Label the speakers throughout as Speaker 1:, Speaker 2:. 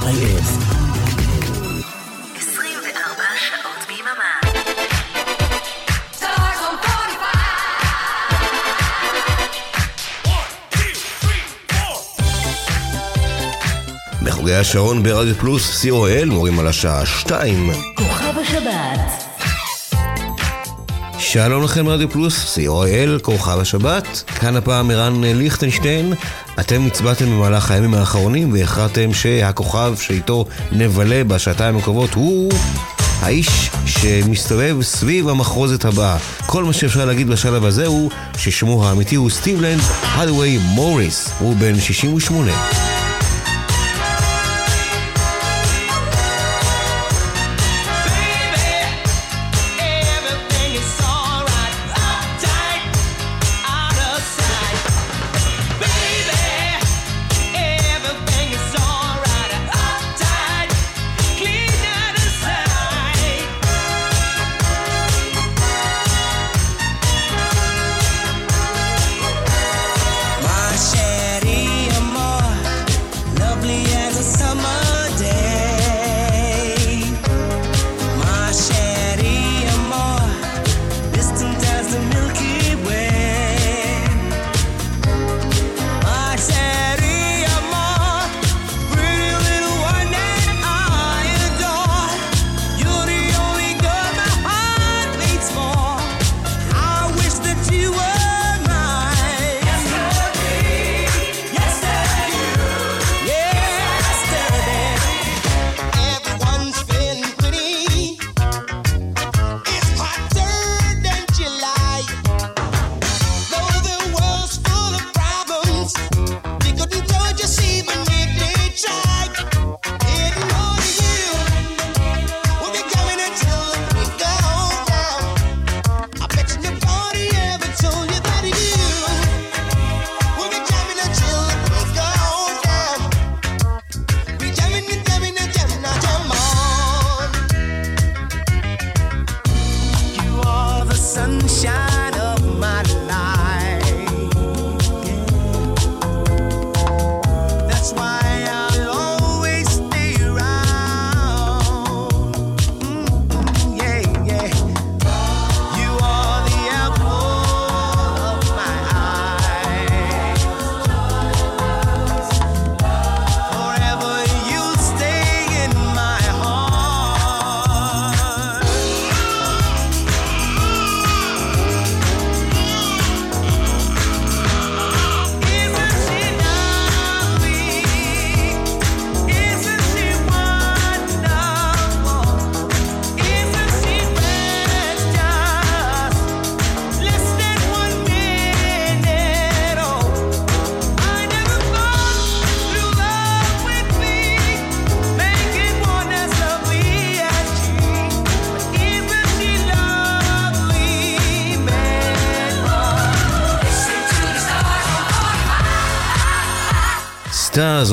Speaker 1: 24 שעות ביממה.
Speaker 2: בחוגי השעון ברדיו פלוס, COL מורים על השעה 2.
Speaker 3: כוכב השבת.
Speaker 2: שלום לכם רדיו פלוס, COL, כוכב השבת. כאן הפעם ערן ליכטנשטיין. אתם הצבעתם במהלך הימים האחרונים והכרעתם שהכוכב שאיתו נבלה בשעתיים הקרובות הוא האיש שמסתובב סביב המחרוזת הבאה. כל מה שאפשר להגיד בשלב הזה הוא ששמו האמיתי הוא סטיבלנד הדווי מוריס, הוא בן 68.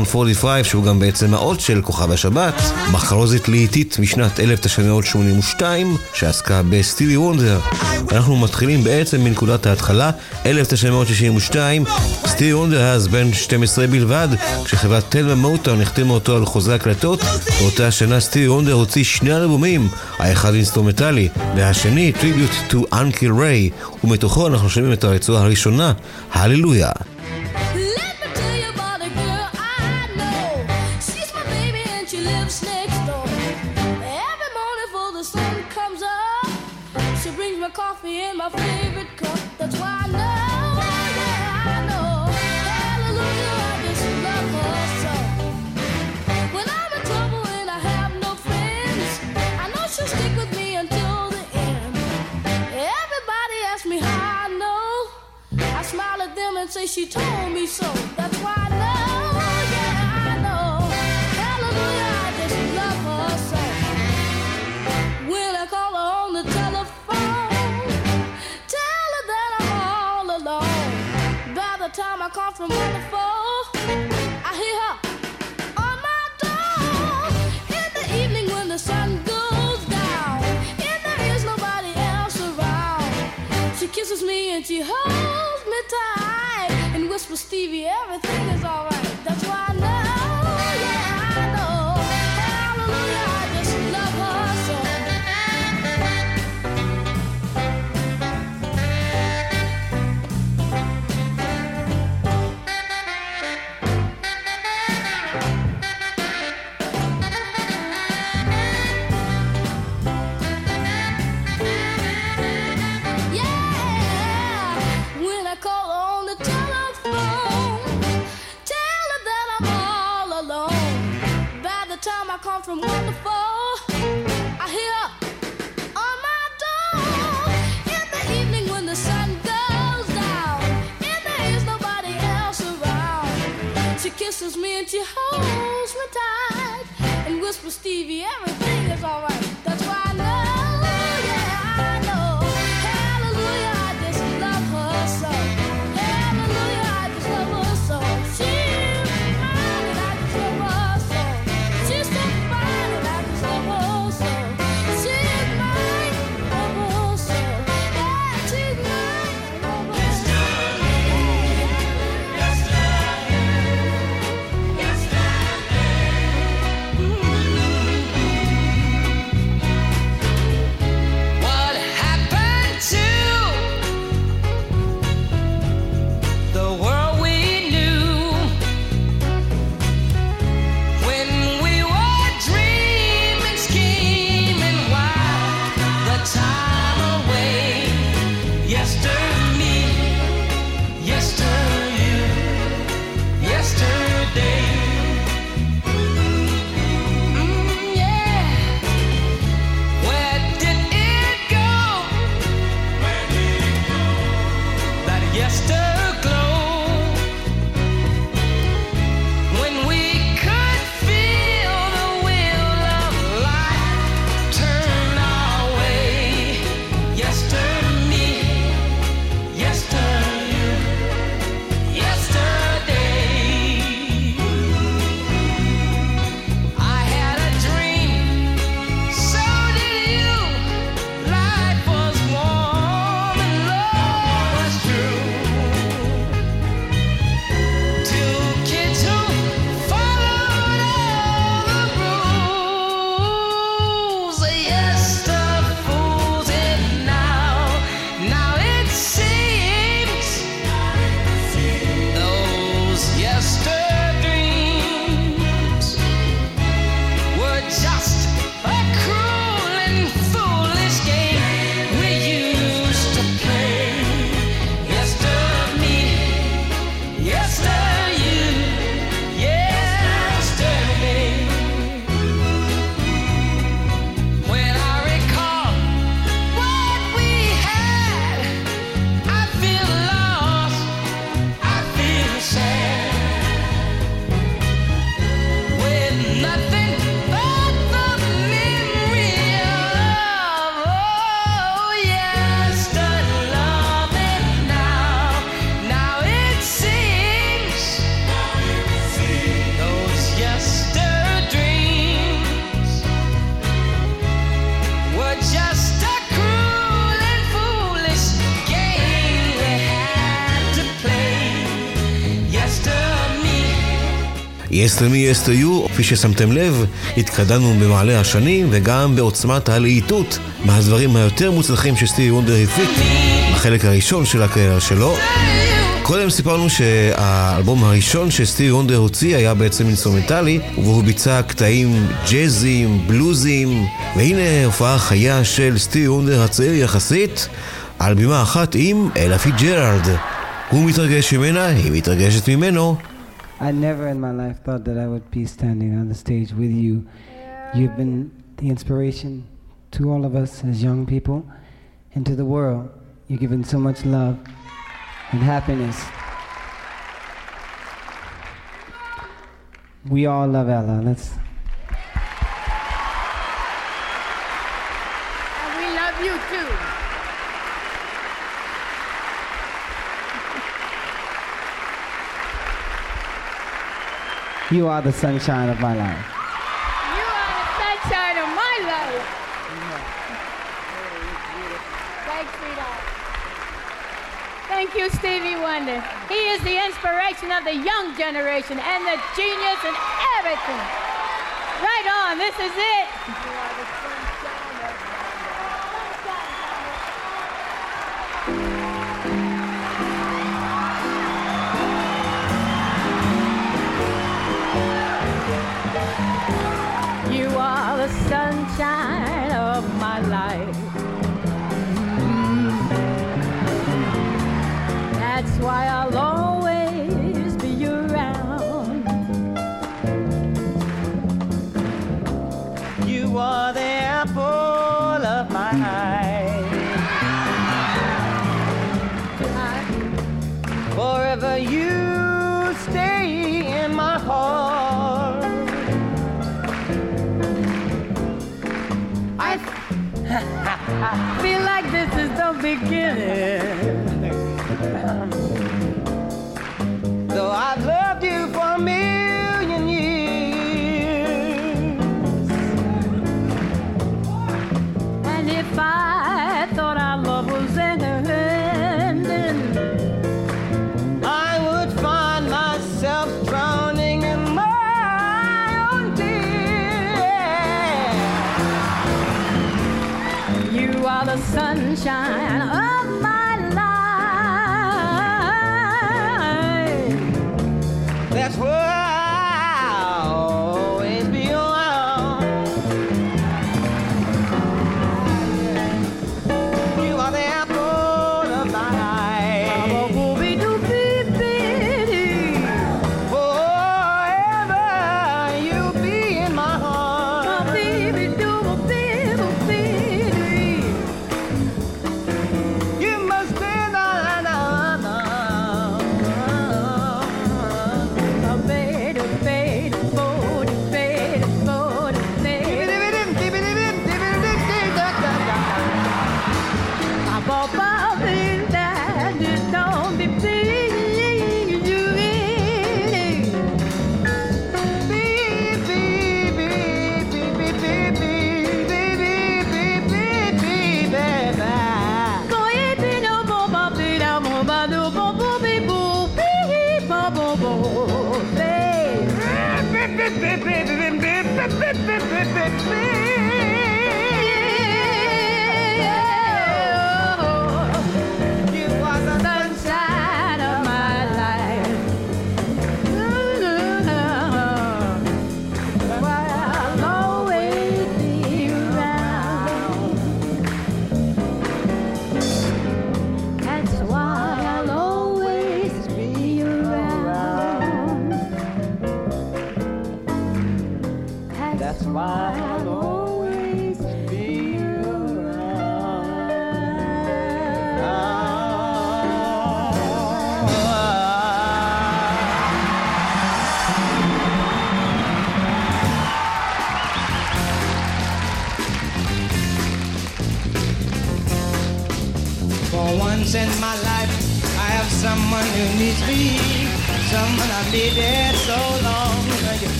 Speaker 2: מועדון 45, שהוא גם בעצם האות של כוכב השבת, מחרוזת להיטית משנת 1982, שעסקה בסטיבי וונדר. אנחנו מתחילים בעצם מנקודת ההתחלה, 1962, סטיבי וונדר היה אז בן 12 בלבד, כשחברת Tamla Motown החתימה אותו על חוזה הקלטות, באותה שנה סטיבי וונדר הוציא שני אלבומים, האחד אינסטרומנטלי והשני Tribute to Uncle Ray, ומתוכו אנחנו שומעים את הרצועה הראשונה, הללויה.
Speaker 4: thank you
Speaker 5: Yes to
Speaker 6: you, כפי ששמתם לב, התקדמנו במעלה השנים וגם בעוצמת הלהיטות מהדברים היותר מוצלחים שסטיבי וונדר הפיק בחלק הראשון של הקריירה שלו. קודם סיפרנו שהאלבום הראשון שסטיבי וונדר הוציא היה בעצם אינסטרומנטלי, ובו הוא ביצע קטעים ג'אזיים, בלוזיים, והנה הופעה חיה של סטיבי וונדר הצעיר יחסית, על בימה אחת עם אלה פיג'רלד. הוא מתרגש ממנה, היא מתרגשת ממנו,
Speaker 7: I never in my life thought that I would be standing on the stage with you. You've been the inspiration to all of us as young people and to the world. You've given so much love and happiness. We all love Ella. Let's.
Speaker 8: And we love you too.
Speaker 7: You are the sunshine of my life.
Speaker 8: You are the sunshine of my life. Thanks, sweetheart. Thank you, Stevie Wonder. He is the inspiration of the young generation and the genius and everything. Right on, this is it.
Speaker 7: Beginning. Though I've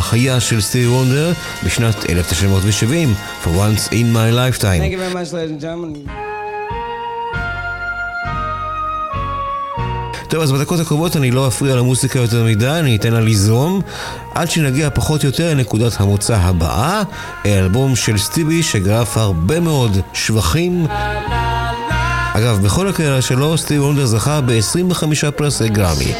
Speaker 7: החיה של סטיבי וונדר בשנת 1970, For Once in My
Speaker 6: Thank
Speaker 7: Lifetime.
Speaker 6: you very much, ladies and gentlemen.
Speaker 7: טוב, אז בדקות הקרובות אני לא אפריע למוזיקה יותר מדי, אני אתן לה לזרום, עד שנגיע פחות או יותר לנקודת המוצא הבאה, אלבום של סטיבי שגרף הרבה מאוד שבחים. אגב, בכל הקריירה שלו, סטיבי וונדר זכה ב-25 פרסי גרמי.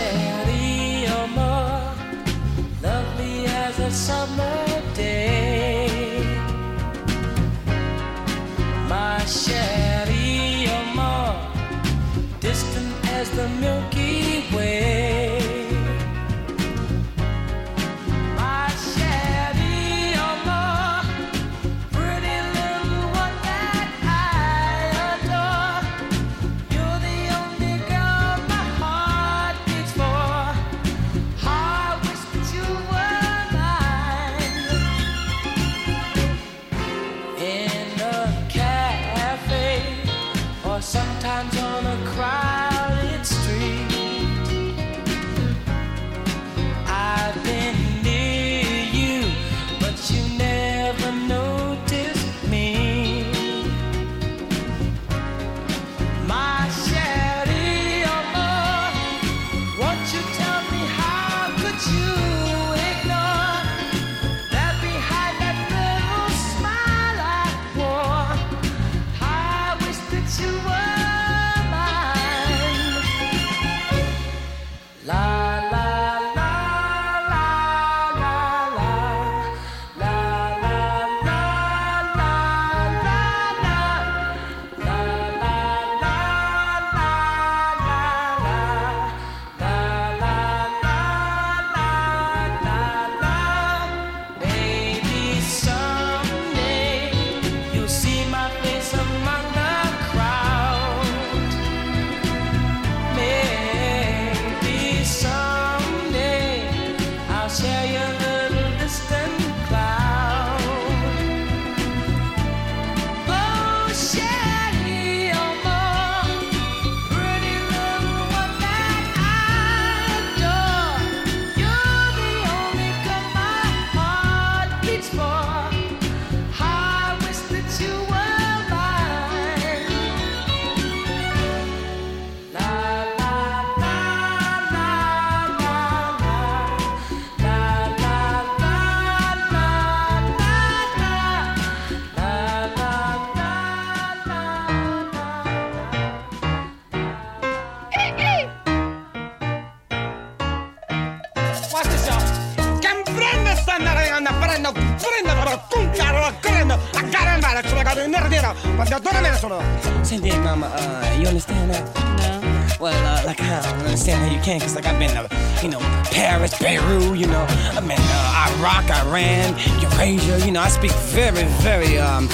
Speaker 6: Non ridere, ma da dove me ne sono?
Speaker 9: Same thing, Mama. Uh, you understand that? No. Well, uh, like I don't understand how you can, cause like I've been to, you know, Paris, Beirut, you know, I've been uh, Iraq, Iran, Eurasia, you know, I speak very, very um,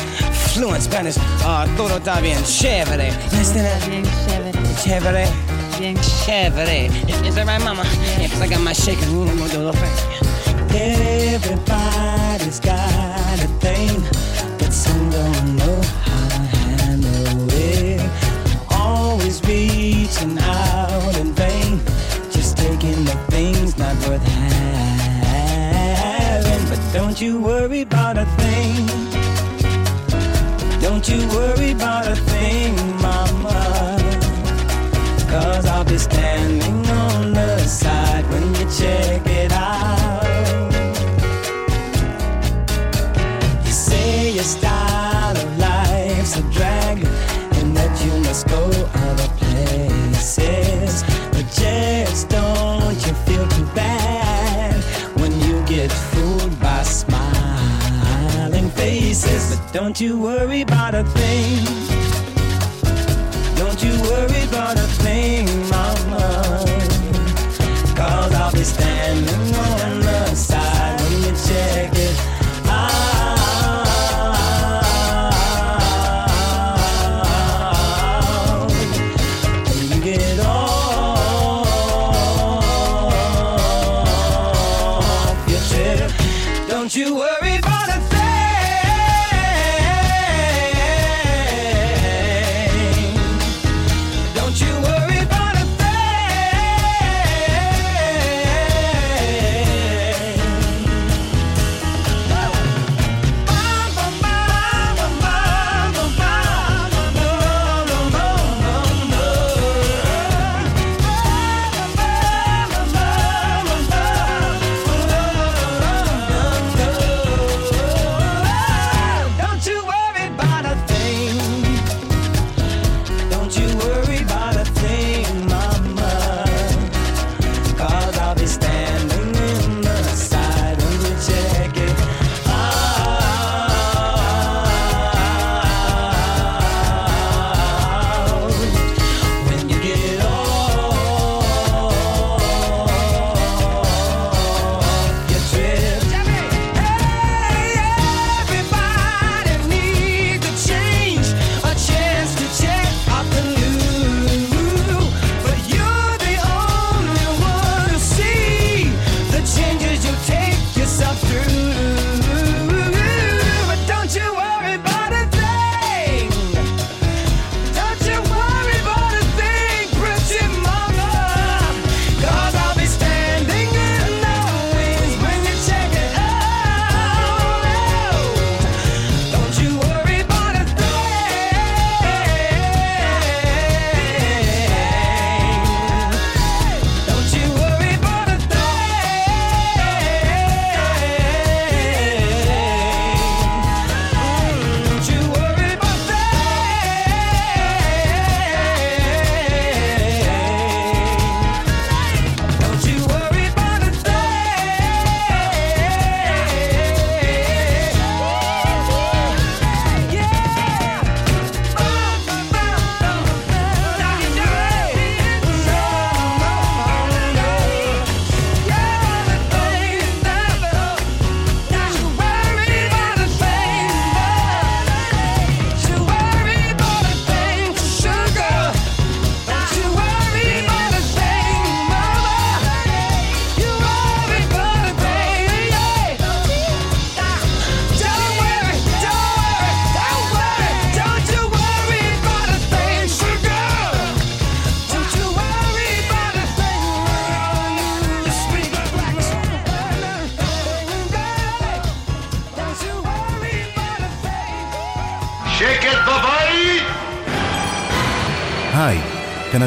Speaker 9: fluent Spanish. Uh, todo está bien chévere. You understand that?
Speaker 10: Bien chévere.
Speaker 9: Chévere.
Speaker 10: Bien
Speaker 9: Chévere. Is, is that right, Mama? Yeah, cause I got my shaker. You know, do the thing.
Speaker 11: Everybody's got a thing, but some don't know reaching out in vain, just taking the things not worth having. But don't you worry about a thing. Don't you worry about a thing, mama. Cause I'll be standing don't you worry about a thing. Don't you worry about a thing,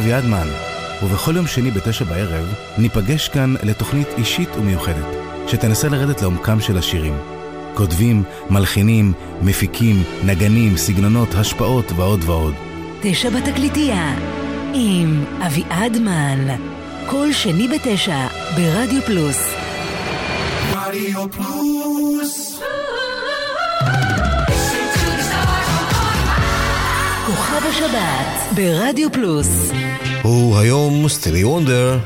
Speaker 12: כאן אביעד מן, ובכל יום שני בתשע בערב ניפגש כאן לתוכנית אישית ומיוחדת, שתנסה לרדת לעומקם של השירים. כותבים, מלחינים, מפיקים, נגנים, סגנונות, השפעות ועוד ועוד.
Speaker 1: תשע בתקליטייה, עם אביעד מן. כל שני בתשע, ברדיו פלוס.
Speaker 13: רדיו פלוס.
Speaker 1: השבת, ברדיו פלוס.
Speaker 7: הוא היום סטילי וונדר.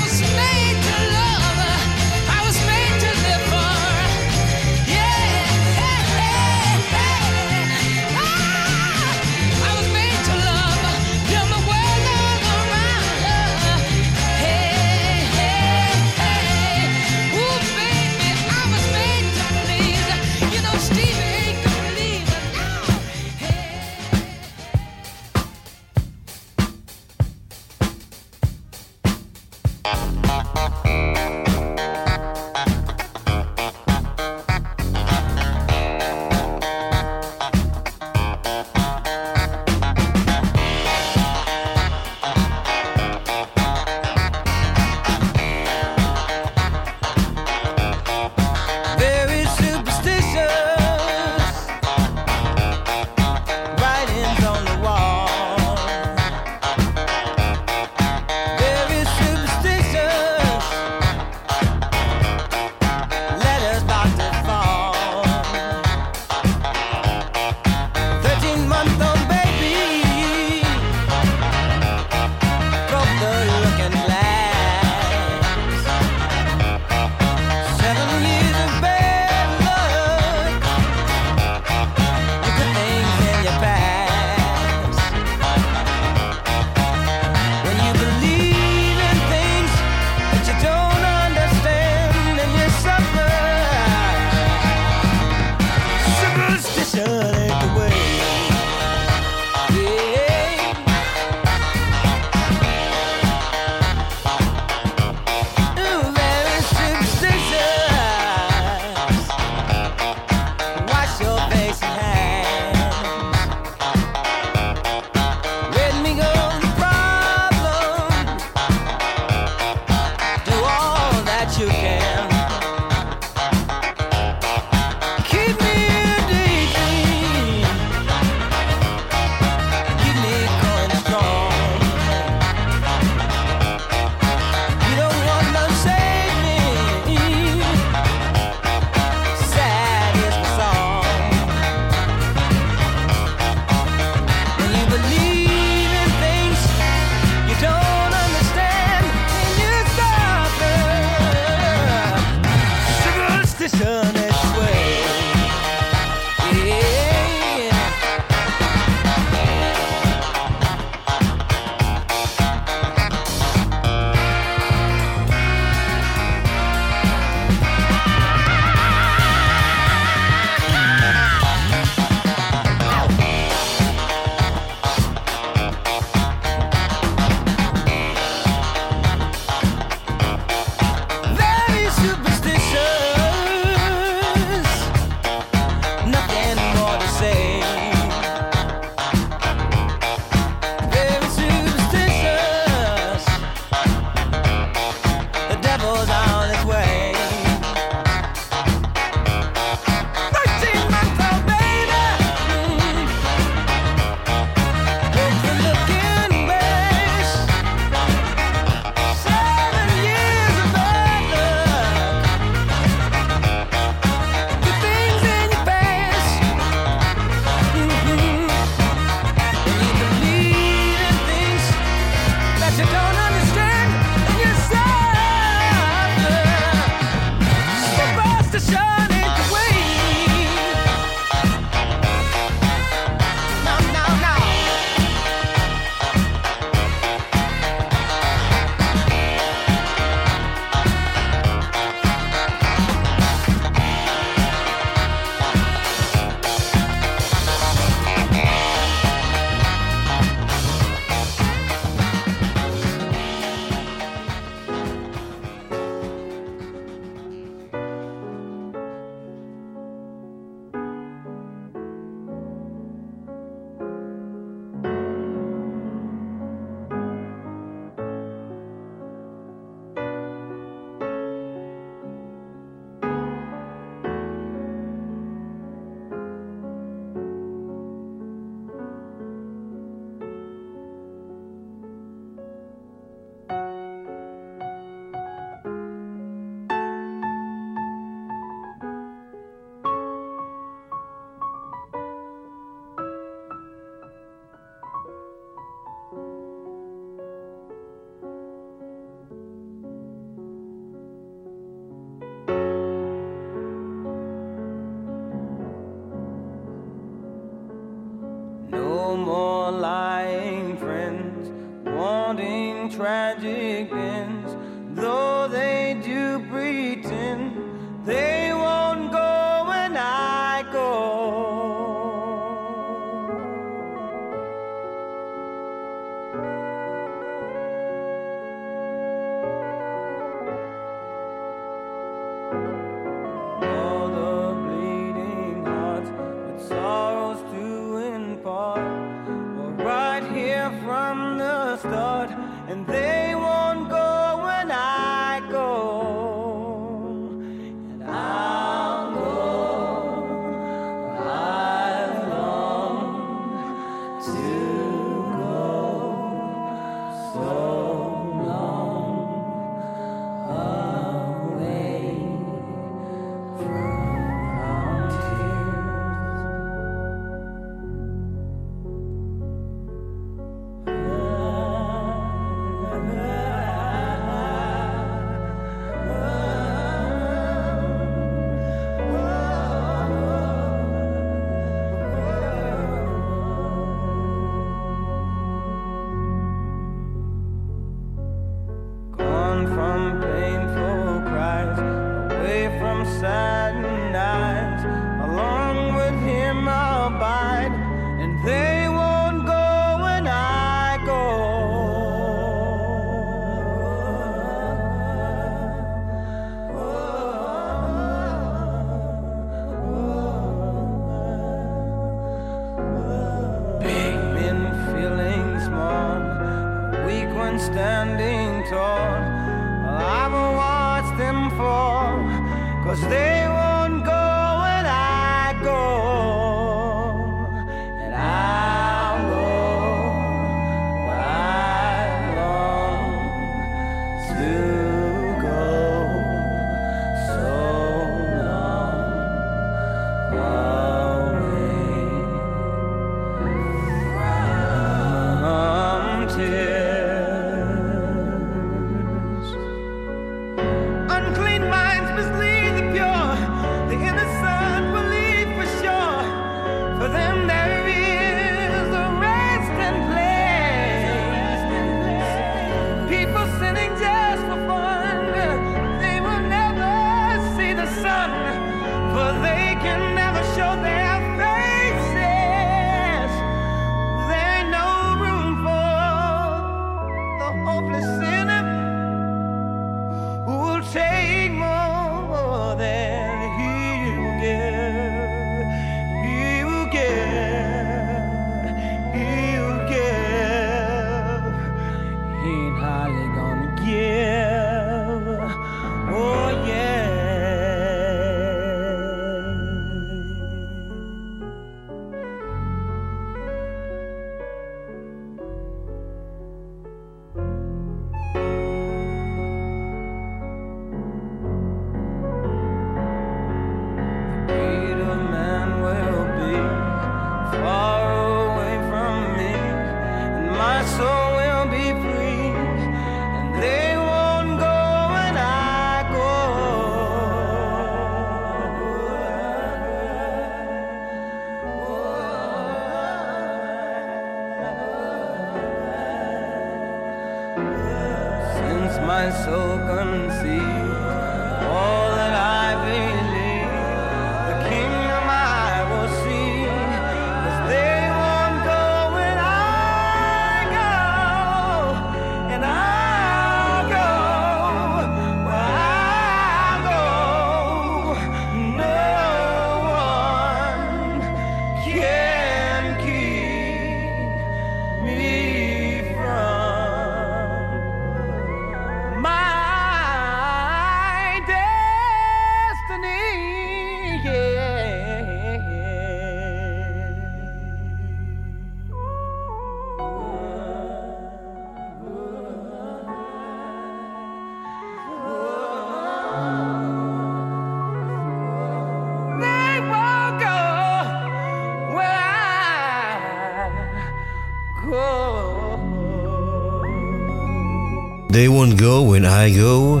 Speaker 14: They won't go when I go,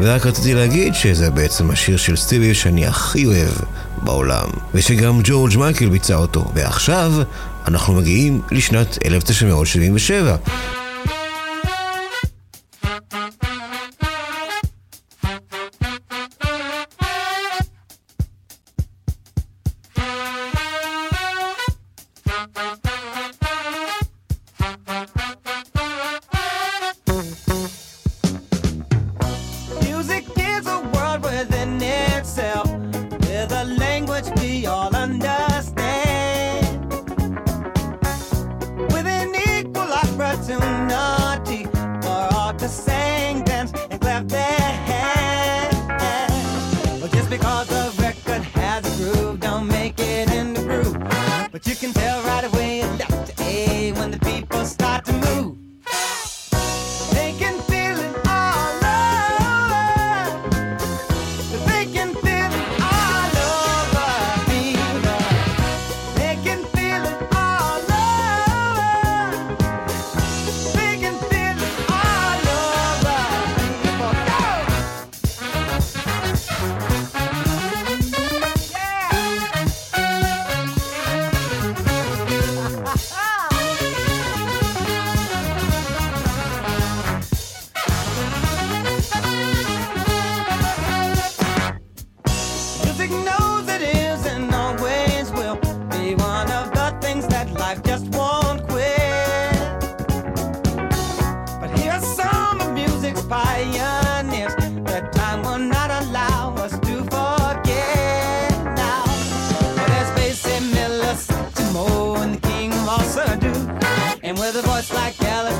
Speaker 7: ורק רציתי להגיד שזה בעצם השיר של סטיבי שאני הכי אוהב בעולם, ושגם ג'ורג' מייקל ביצע אותו, ועכשיו אנחנו מגיעים לשנת 1977.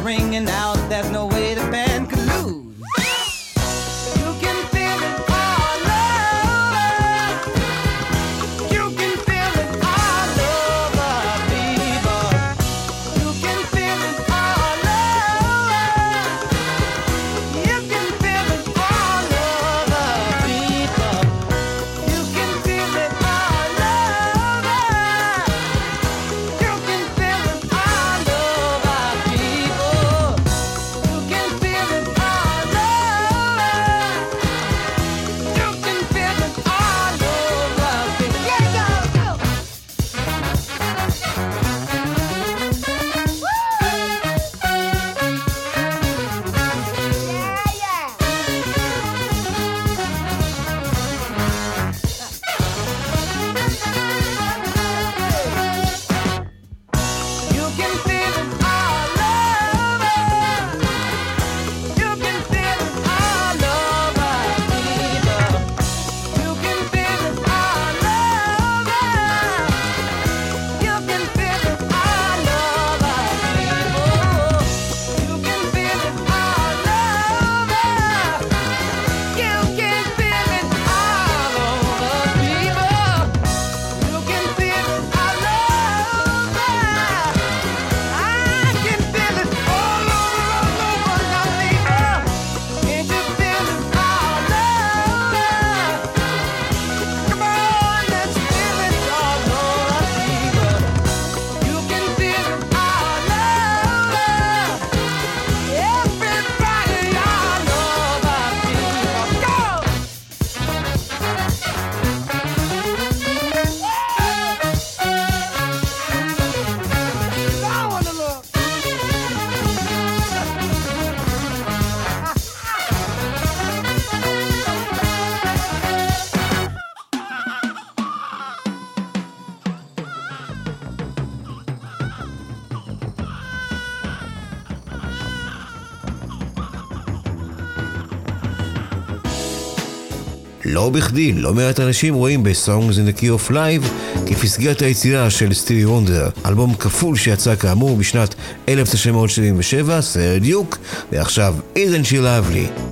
Speaker 15: ringing out.
Speaker 7: לא בכדי, לא מעט אנשים רואים ב-Songs in the Key of Life כפסגת היצירה של סטיבי וונדר, אלבום כפול שיצא כאמור בשנת 1977, סרט דיוק, ועכשיו Isn't She Lovely.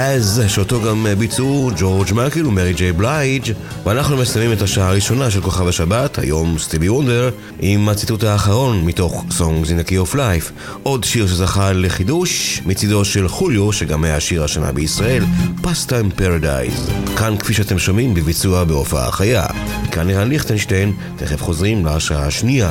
Speaker 7: אז, שאותו גם אה, ביצעו ג'ורג' מקל ומרי ג'יי בלייג', ואנחנו מסיימים את השעה הראשונה של כוכב השבת, היום סטיבי וונדר, עם הציטוט האחרון מתוך Songs in a Key of Life. עוד שיר שזכה לחידוש, מצידו של חוליו, שגם היה שיר השנה בישראל, Pastime Paradise. כאן, כפי שאתם שומעים, בביצוע בהופעה חיה. כאן נראה ליכטנשטיין, תכף חוזרים לשעה השנייה.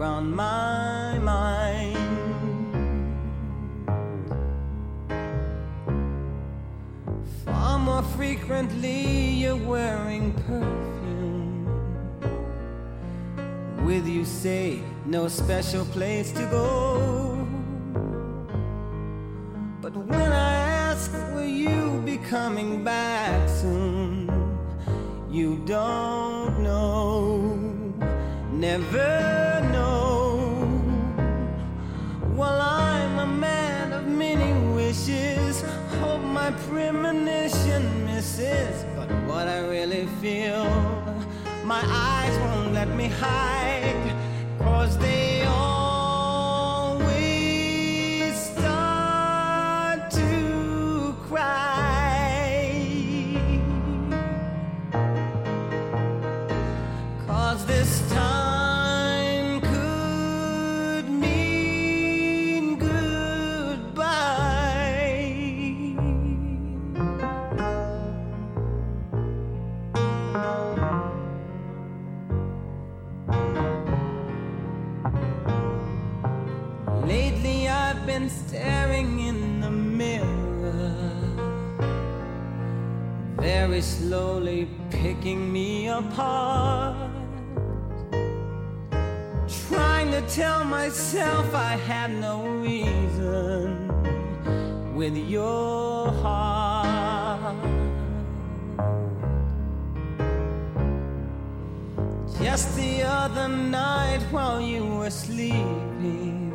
Speaker 16: On my mind. Far more frequently, you're wearing perfume. With you, say, no special place to go. But when I ask, will you be coming back soon? You don't know. Never. but what I really feel, my eyes won't let me hide, cause they
Speaker 7: slowly picking me apart. Trying to tell myself I had no reason with your heart. Just the other night while you were sleeping,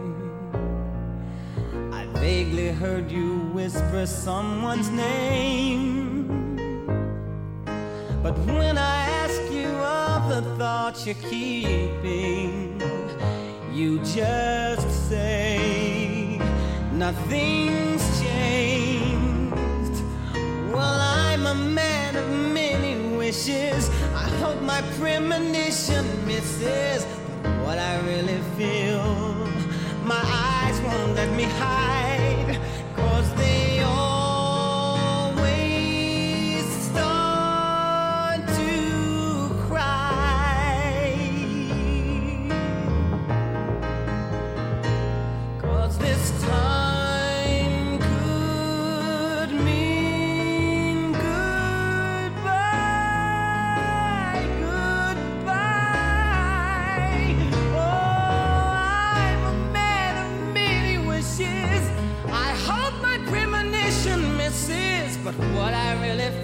Speaker 7: I vaguely heard you whisper someone's name. But when I ask you of the thoughts you're keeping, you just say nothing's changed. Well, I'm a man of many wishes. I hope my premonition misses what I really feel. My eyes won't let me hide, what I really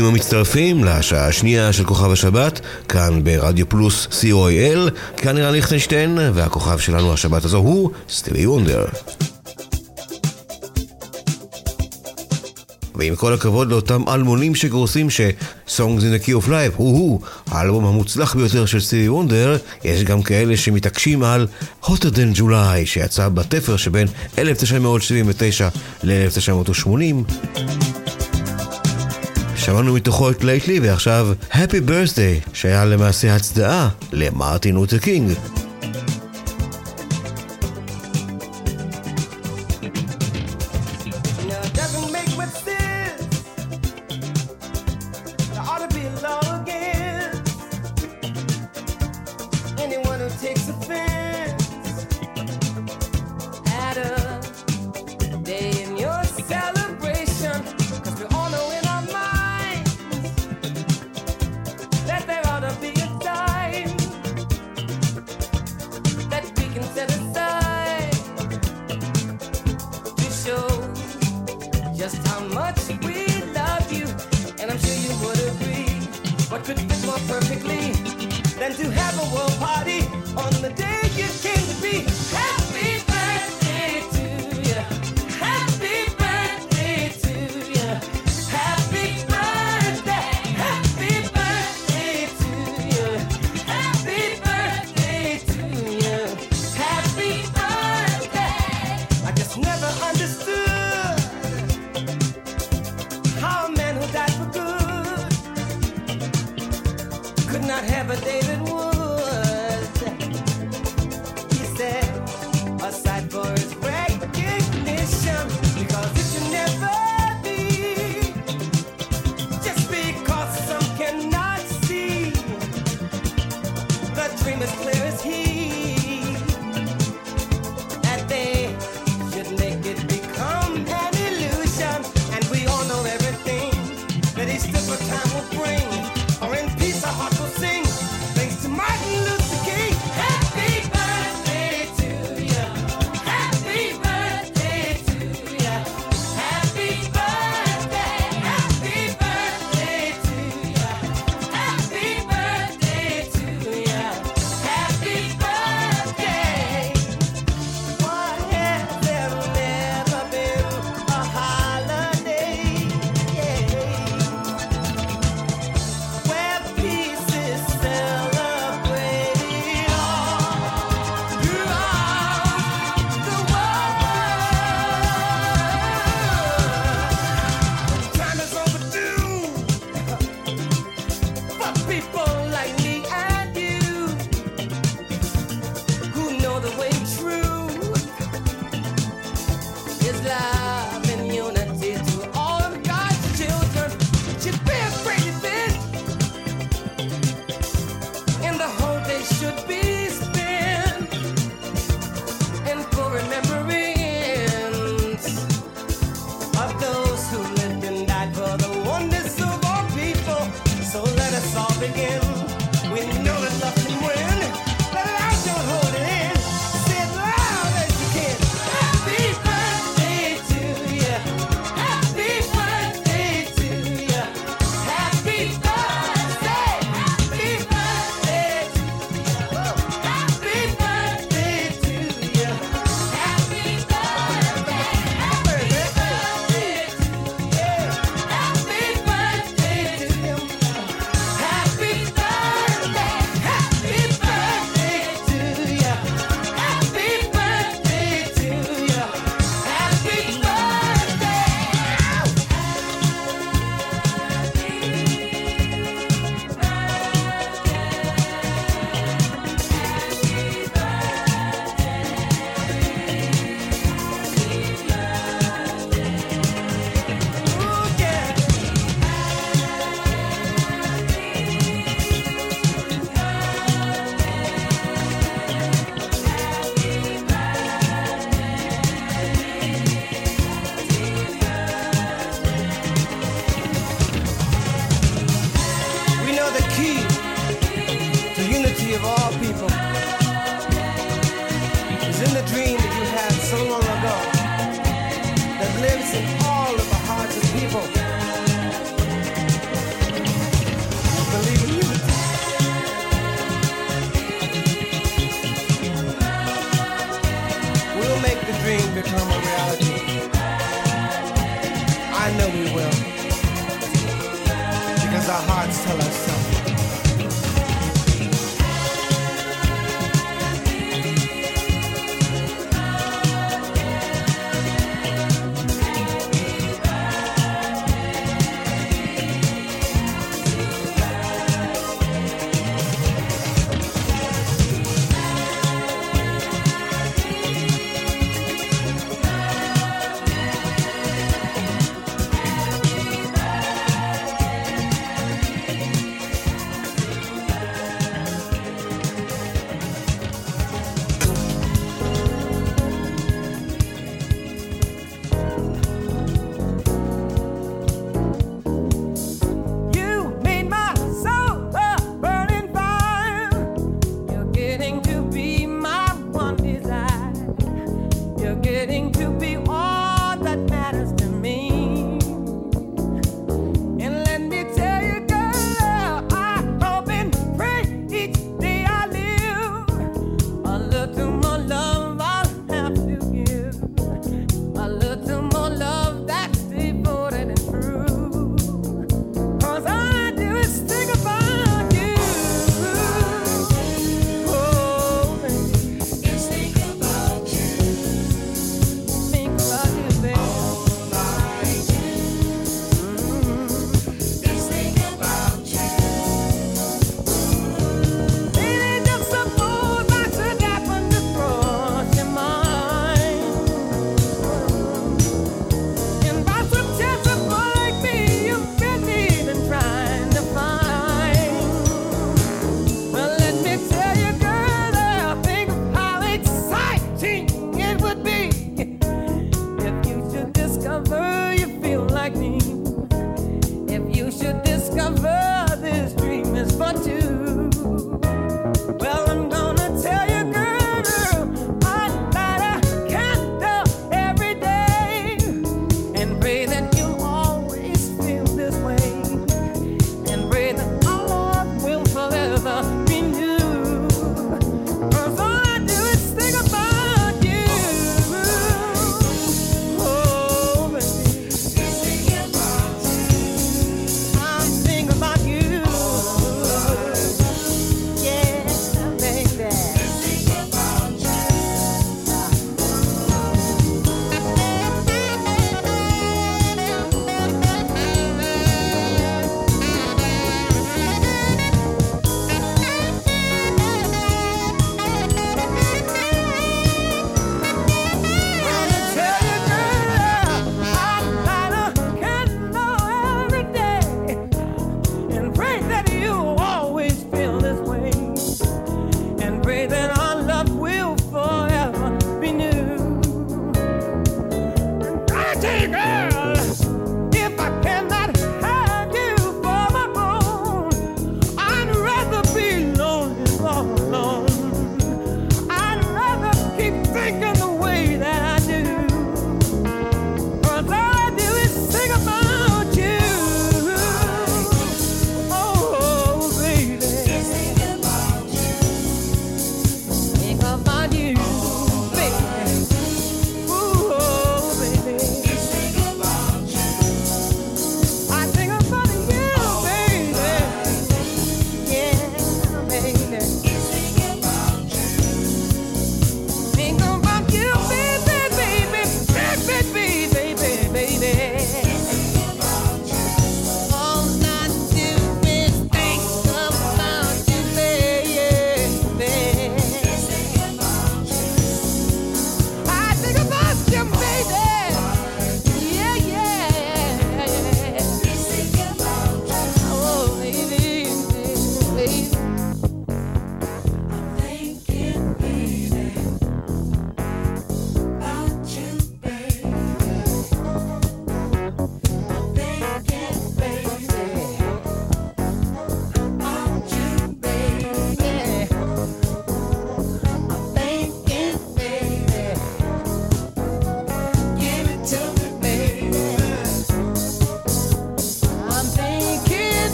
Speaker 6: ברוכים המצטרפים לשעה השנייה של כוכב השבת, כאן ברדיו פלוס co.il, כאן נראה ליכטנשטיין, והכוכב שלנו השבת הזו הוא סטיבי וונדר. ועם כל הכבוד לאותם אלמונים שגורסים ש-Songs in the Key of Life הוא-הוא האלבום המוצלח ביותר של סטיבי וונדר, יש גם כאלה שמתעקשים על Hotter than July שיצא בתפר שבין 1979 ל-1980. שמענו מתוכו את Lately ועכשיו Happy Birthday שהיה למעשה הצדעה למרטין לותר קינג.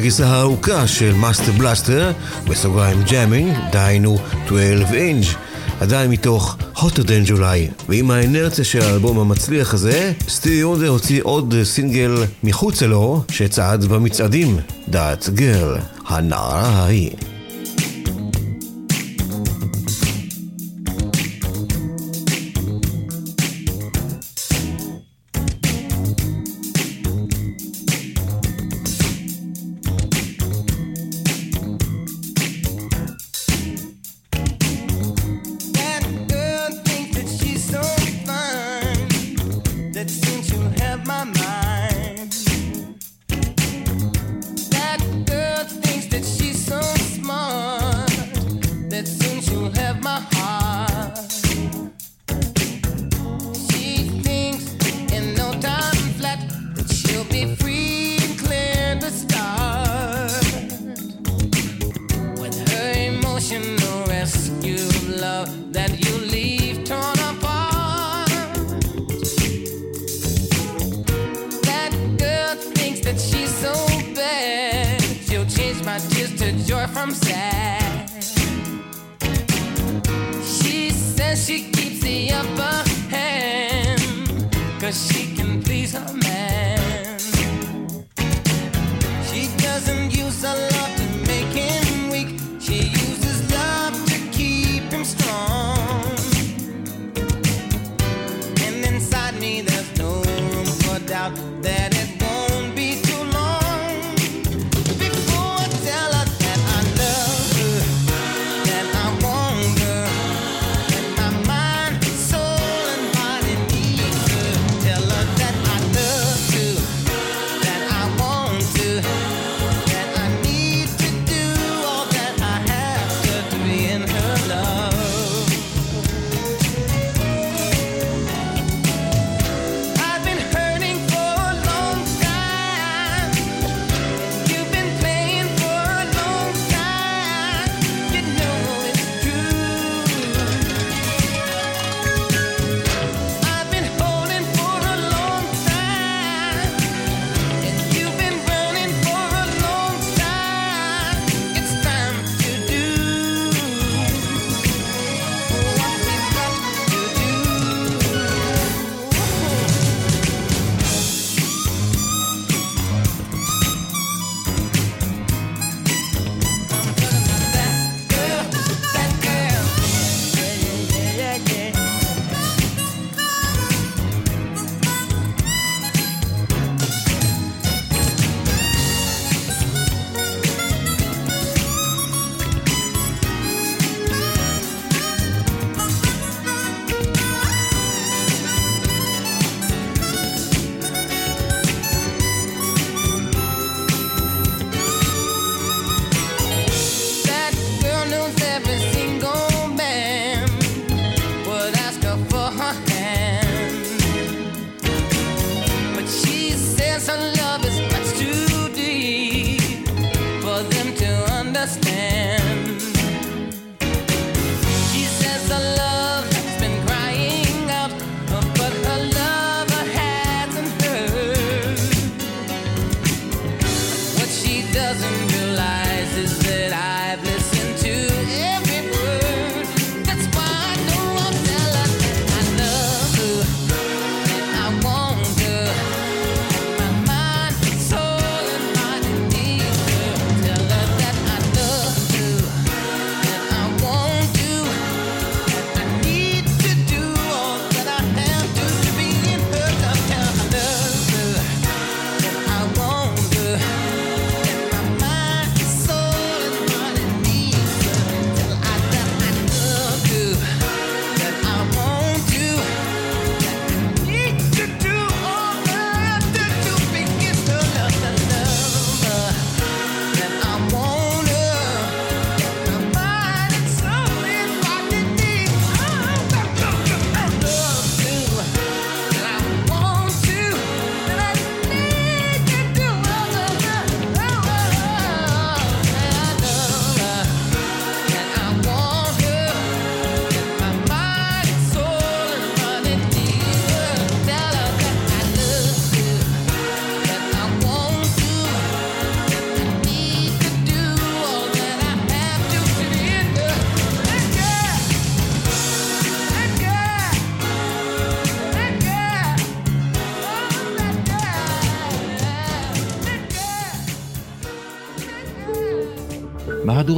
Speaker 6: הגרסה הארוכה של Master Blaster, בסוגריים Jammin', דהיינו 12 אינג', עדיין מתוך Hotter Than July. ועם האינרציה של האלבום המצליח הזה, סטיבי וונדר הוציא עוד סינגל מחוצה לו, שצעד במצעדים, That Girl, הנערה ההיא.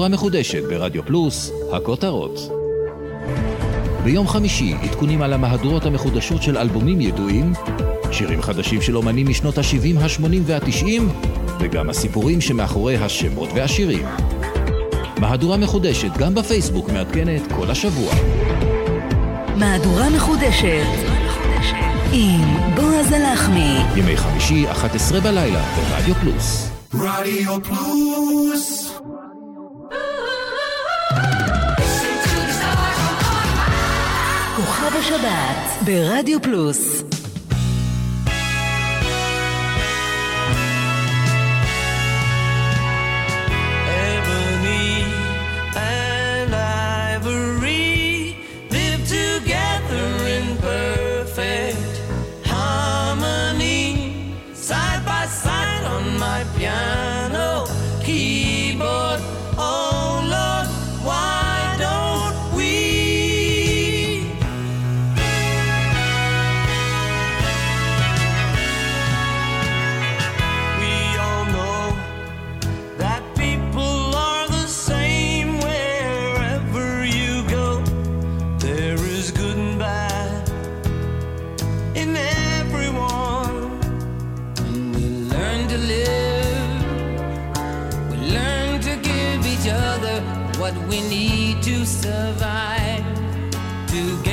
Speaker 17: מהדורה מחודשת ברדיו פלוס, הכותרות. ביום חמישי עדכונים על המהדורות המחודשות של אלבומים ידועים, שירים חדשים של אומנים משנות ה-70, ה-80 וה-90, וגם הסיפורים שמאחורי השמות והשירים. מהדורה מחודשת גם בפייסבוק מעדכנת כל השבוע.
Speaker 7: מהדורה מחודשת עם בועז הלחמי
Speaker 17: ימי חמישי, 11 בלילה, ברדיו פלוס.
Speaker 13: רדיו פלוס
Speaker 7: שבת ברדיו פלוס. What we need to survive together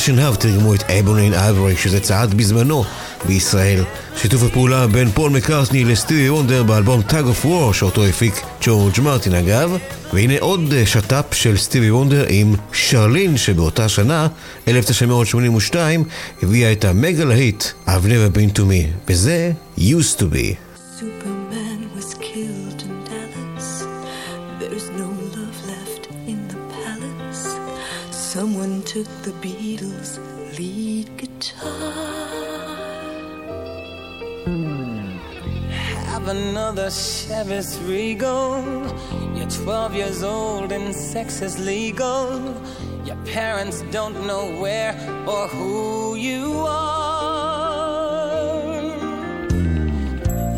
Speaker 7: ושנהב תרגמו את Ebony and Ivory
Speaker 6: שזה צעד בזמנו בישראל. שיתוף הפעולה בין פול מקארטני לסטיבי וונדר באלבום Tug of War שאותו הפיק ג'ורג' מרטין אגב. והנה עוד אה, שת"פ של סטיבי וונדר עם שרלין שבאותה שנה, 1982, הביאה את המגה להיט I've never been to me וזה used to be.
Speaker 7: 12 years old and sex is legal. Your parents don't know where or who you are.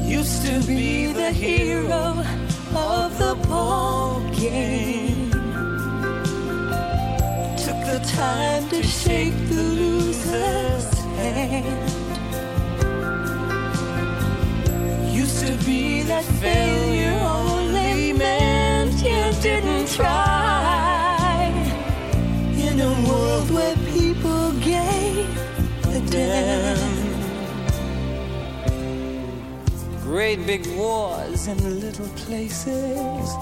Speaker 7: Used to be the hero of the ball game. Took the time to shake the loser's hand. Used to be that failure didn't try. In a world where people gave a damn. Great big wars in little places.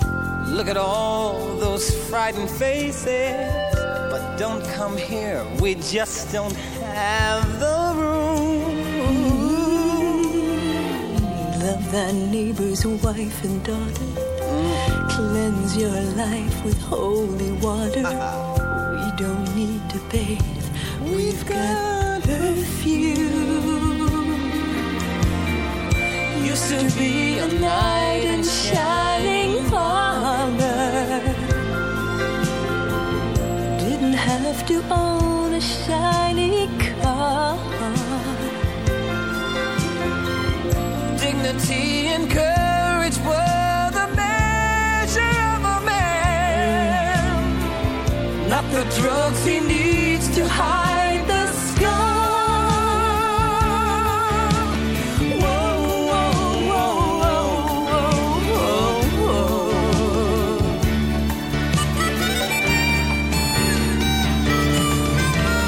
Speaker 7: Look at all those frightened faces. But don't come here, we just don't have the room.
Speaker 18: Love thy neighbor's wife and daughter. Cleanse your life with holy water. we don't need to bathe. We've got perfume.
Speaker 7: Used to be a knight in shining armor.
Speaker 18: Didn't have to own a shiny
Speaker 7: The drugs he needs to hide the scar. Whoa, whoa, whoa,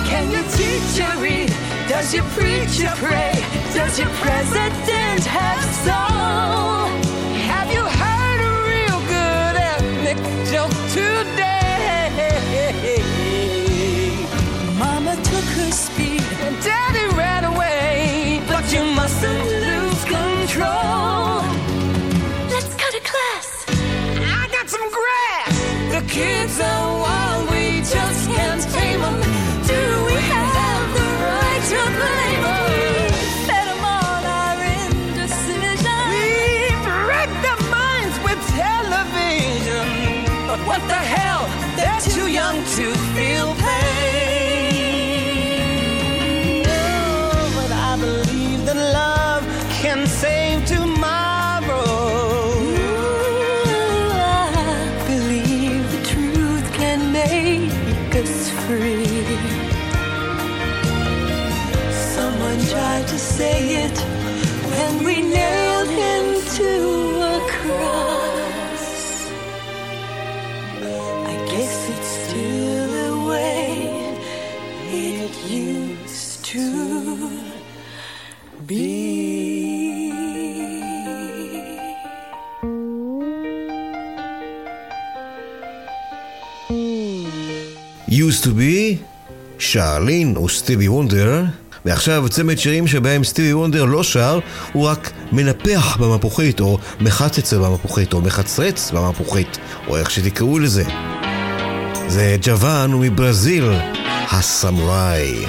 Speaker 7: Can your teacher read? Does your preacher pray? Does your president? kids. to be,
Speaker 19: שרלין וסטיבי וונדר, ועכשיו צמד שירים שבהם סטיבי וונדר לא שר, הוא רק מנפח במפוחית, או מחצץ במפוחית, או מחצרץ במפוחית, או איך שתקראו לזה. זה ג'וואן מברזיל, הסמוראי.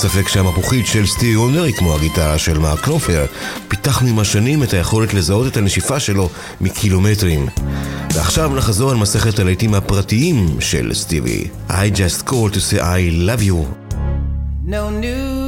Speaker 6: ספק שהמפוחית של סטיבי וונדר היא כמו הגיטרה של מרק נופלר. פיתחנו עם השנים את היכולת לזהות את הנשיפה שלו מקילומטרים. ועכשיו נחזור על מסכת הלהיטים הפרטיים של סטיבי. I just call to say I love you.
Speaker 7: No news.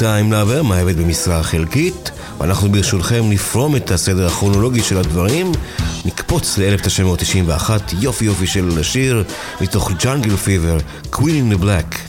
Speaker 7: בינתיים נעבר מהעבד במשרה חלקית, ואנחנו ברשותכם נפרום את הסדר הכרונולוגי של הדברים, נקפוץ ל-1991, יופי יופי של השיר, מתוך ג'אנגל פיבר, Queen in the Black.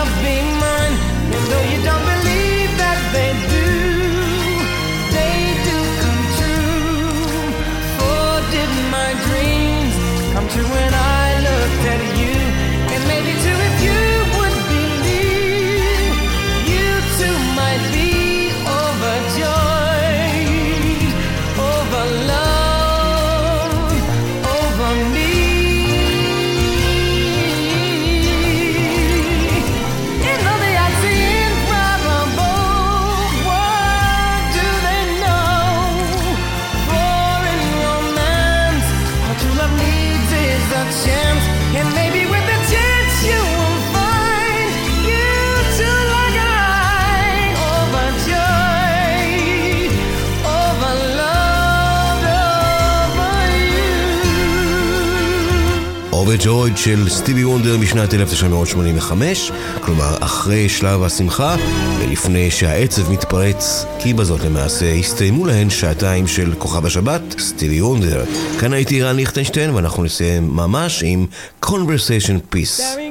Speaker 20: I've
Speaker 7: been Overjoyed
Speaker 6: של סטיבי וונדר משנת 1985, כלומר אחרי שלב השמחה ולפני שהעצב מתפרץ, כי בזאת למעשה הסתיימו להן שעתיים של כוכב השבת, סטיבי וונדר. כאן הייתי רן ליכטנשטיין ואנחנו נסיים ממש עם Conversation Peace.